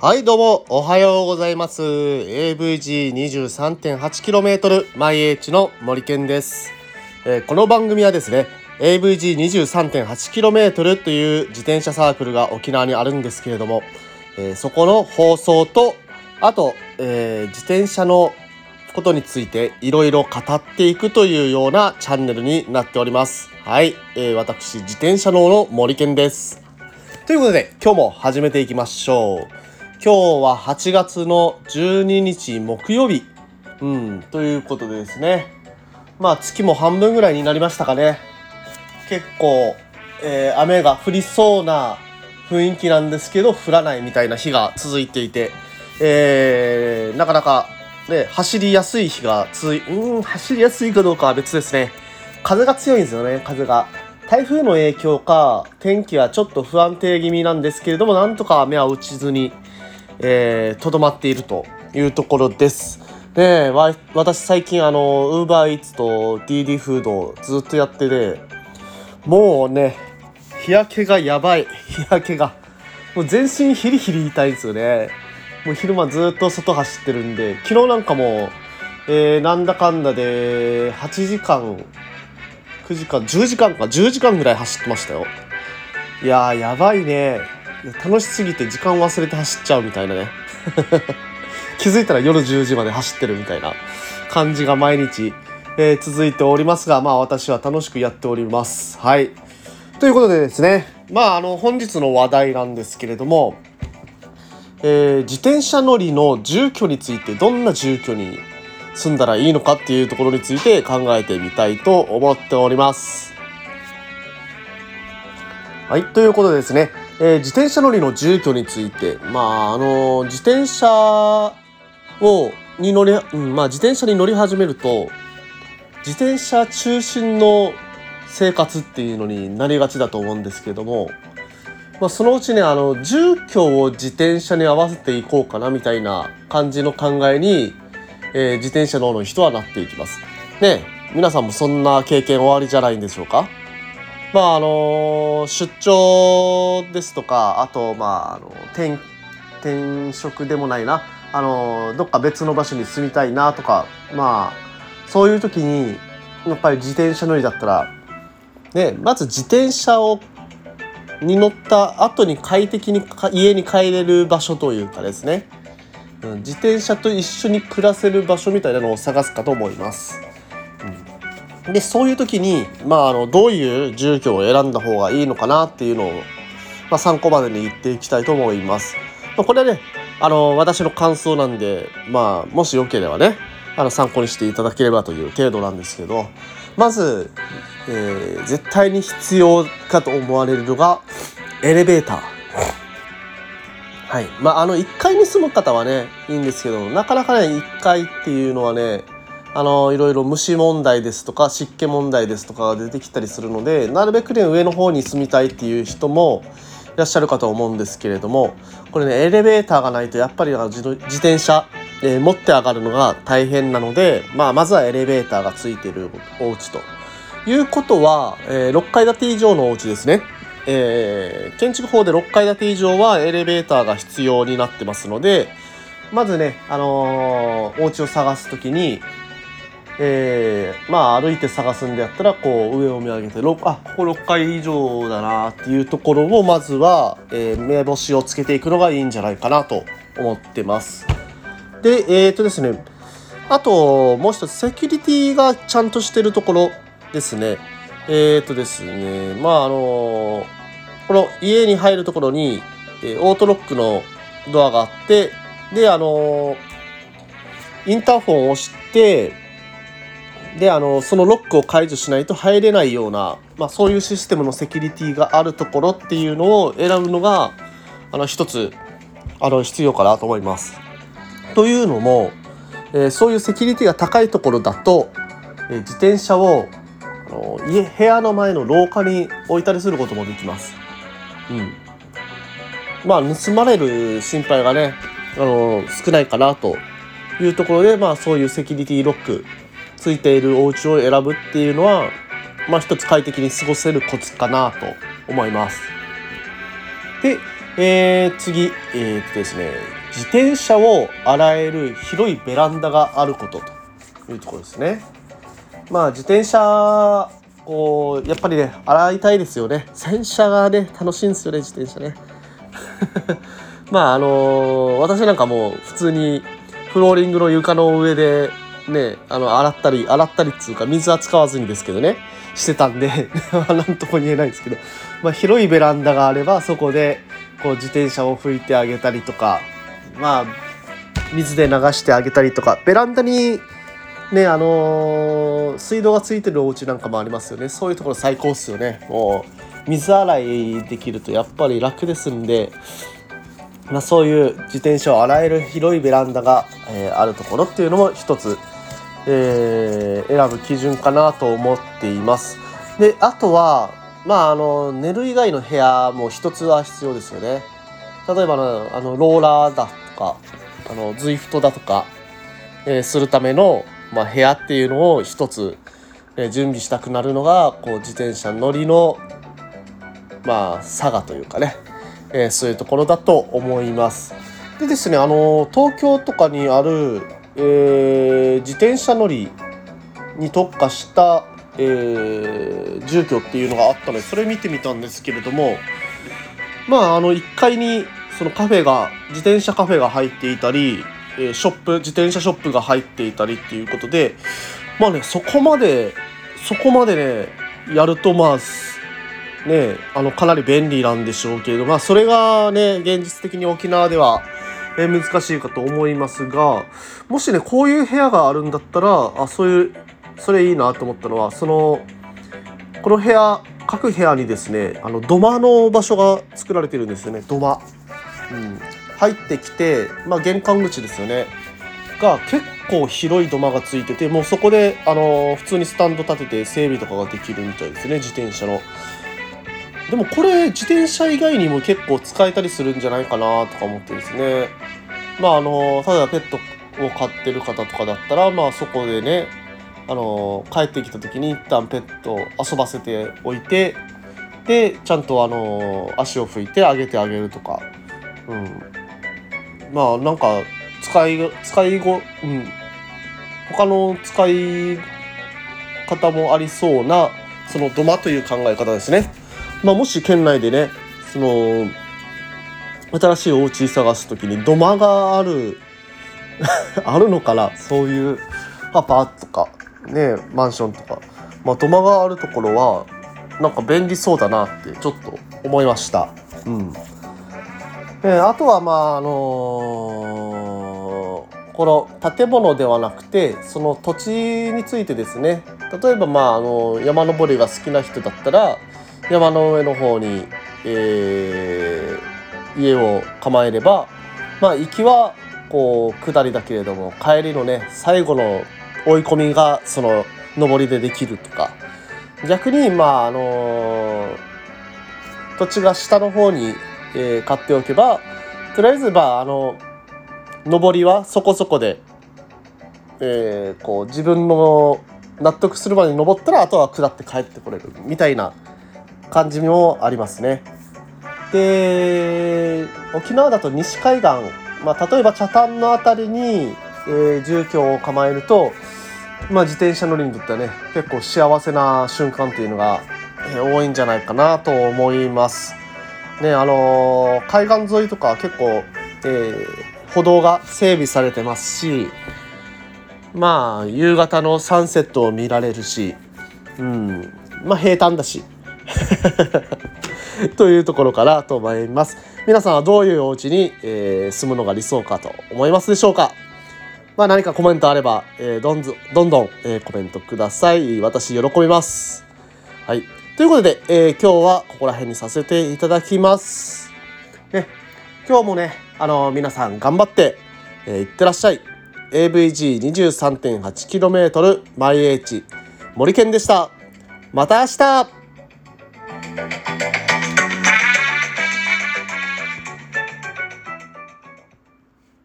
はいどうもおはようございます。AVG23.8km 毎 H の森健です、えー、この番組はですね AVG23.8km という自転車サークルが沖縄にあるんですけれども、えー、そこの放送とあと、えー、自転車のことについていろいろ語っていくというようなチャンネルになっております。はい、えー、私自転車脳の森健ですということで今日も始めていきましょう今日は8月の12日木曜日。うん、ということでですね。まあ月も半分ぐらいになりましたかね。結構、えー、雨が降りそうな雰囲気なんですけど、降らないみたいな日が続いていて、えー、なかなかね、走りやすい日が続い、うん、走りやすいかどうかは別ですね。風が強いんですよね、風が。台風の影響か、天気はちょっと不安定気味なんですけれども、なんとか雨は落ちずに、えー、どまっているというところです。で、私最近あの、ウーバーイーツと DD フードをずっとやってて、もうね、日焼けがやばい。日焼けが。もう全身ヒリヒリ痛いんですよね。もう昼間ずっと外走ってるんで、昨日なんかも、えー、なんだかんだで8時間、9時間、10時間か、10時間ぐらい走ってましたよ。いやー、やばいね。楽しすぎて時間忘れて走っちゃうみたいなね 気づいたら夜10時まで走ってるみたいな感じが毎日、えー、続いておりますがまあ私は楽しくやっておりますはいということでですねまああの本日の話題なんですけれども、えー、自転車乗りの住居についてどんな住居に住んだらいいのかっていうところについて考えてみたいと思っております。はいということでですねえー、自転車乗りの住居について、まあ、あのー、自転車を、に乗り、うん、まあ、自転車に乗り始めると、自転車中心の生活っていうのになりがちだと思うんですけども、まあ、そのうちね、あの、住居を自転車に合わせていこうかなみたいな感じの考えに、えー、自転車乗の人はなっていきます。ね皆さんもそんな経験終わりじゃないんでしょうか？まああの出張ですとかあとまああの転転職でもないな。あのどっか別の場所に住みたいなとかまあそういう時にやっぱり自転車乗りだったらねまず自転車をに乗った後に快適に家に帰れる場所というかですね、うん、自転車と一緒に暮らせる場所みたいなのを探すかと思います。でそういう時に、まあ、あのどういう住居を選んだ方がいいのかなっていうのを、まあ、参考までに言っていきたいと思います。まあ、これはねあの私の感想なんで、まあ、もしよければねあの参考にしていただければという程度なんですけどまず、えー、絶対に必要かと思われるのがエレベーター。はいまあ、あの1階に住む方はねいいんですけどなかなかね1階っていうのはねあのいろいろ虫問題ですとか湿気問題ですとかが出てきたりするのでなるべくね上の方に住みたいっていう人もいらっしゃるかと思うんですけれどもこれねエレベーターがないとやっぱり自転車、えー、持って上がるのが大変なので、まあ、まずはエレベーターがついてるお家ということは、えー、6階建て以上のお家ですね。えー、建築法で6階建て以上はエレベーターが必要になってますのでまずね、あのー、お家を探す時にえー、まあ歩いて探すんでやったらこう上を見上げてあここ6階以上だなっていうところをまずは、えー、目星をつけていくのがいいんじゃないかなと思ってます。でえっ、ー、とですねあともう一つセキュリティがちゃんとしてるところですね。えっ、とですねまああのこの家に入るところに、えオートロックのドアがあってであのインターフォンを押してであのそのロックを解除しないと入れないような、まあ、そういうシステムのセキュリティがあるところっていうのを選ぶのがあの一つあの必要かなと思います。というのも、えー、そういうセキュリティが高いところだと、えー、自転車をの家部屋の前の廊下に置いたりすることもできます。うん、まあ盗まれる心配がねあの少ないかなというところで、まあ、そういうセキュリティロックついているお家を選ぶっていうのはまあ一つ快適に過ごせるコツかなと思います。で、えー、次、えー、っとですね、自転車を洗える広いベランダがあることというところですね。まあ自転車こうやっぱりね洗いたいですよね。洗車がね楽しいんですよね自転車ね。まああのー、私なんかもう普通にフローリングの床の上でねあの洗ったり洗ったりっつうか水は使わずにですけどねしてたんで なんとも言えないんですけど、まあ、広いベランダがあればそこでこう自転車を拭いてあげたりとかまあ水で流してあげたりとかベランダにねあのー、水道がついてるお家なんかもありますよねそういうところ最高っすよねもう水洗いできるとやっぱり楽ですんでまあ、そういう自転車を洗える広いベランダが、えー、あるところっていうのも一つ、えー、選ぶ基準かなと思っています。であとはまああの寝る以外の部屋も一つは必要ですよね。例えばあのローラーだとかあのズイフトだとか、えー、するための、まあ、部屋っていうのを一つ、えー、準備したくなるのがこう自転車乗りのまあ佐賀というかねえー、そういうところだと思います。でですね、あの東京とかにある、えー、自転車乗りに特化した、えー、住居っていうのがあったのでそれ見てみたんですけれどもまああの1階にそのカフェが自転車カフェが入っていたり、え、ショップ自転車ショップが入っていたりっていうことでまあねそこまでそこまでねやるとまあねあのかなり便利なんでしょうけれどまあそれがね現実的に沖縄では、え難しいかと思いますがもしねこういう部屋があるんだったらあそういうそれいいなと思ったのはそのこの部屋各部屋にですねあの土間の場所が作られてるんですよね土間、うん、入ってきて、まあ、玄関口ですよね。が結構広い土間がついててもうそこであの普通にスタンド立てて整備とかができるみたいですね自転車の。でもこれ自転車以外にも結構使えたりするんじゃないかなとか思ってですね。まああのただペットを飼ってる方とかだったらまあそこでねあの帰ってきた時に一旦ペットを遊ばせておいてでちゃんとあの足を拭いてあげてあげるとか、うん、まあなんか使い使いご、うん、他の使い方もありそうなその土間という考え方ですね。まあ、もし県内でねその新しいお家探す時に土間がある あるのかなそういうアパーとかねマンションとか、まあ、土間があるところはなんか便利そうだなってちょっと思いました。うん、えあとはまああのー、この建物ではなくてその土地についてですね。例えばまああの山登りが好きな人だったら山の上の方に、えー、家を構えればまあ行きはこう下りだけれども帰りのね最後の追い込みがその上りでできるとか。逆にまああのー、土地が下の方に、えー、買っておけばとりあえずまああの上りはそこそこで、えー、こう自分の納得するまで登ったらあとは下って帰ってこれるみたいな感じもありますね。で沖縄だと西海岸、まあ、例えば北谷の辺りに、えー、住居を構えると、まあ、自転車乗りにとってはね結構幸せな瞬間っていうのが、えー、多いんじゃないかなと思います。ねあのー、海岸沿いとか結構、えー、歩道が整備されてますしまあ夕方のサンセットを見られるし、うんまあ、平坦だし というところからと思います。皆さんはどういうお家に、えー、住むのが理想かと思いますでしょうか？まあ何かコメントあれば、えー、どんどんどん、えー、コメントください。私喜びます。はい。ということで、えー、今日はここら辺にさせていただきます。ね、今日もね、あの皆さん頑張って、えー、いってらっしゃい。AVG23.8km 毎 H 森健でした。また明日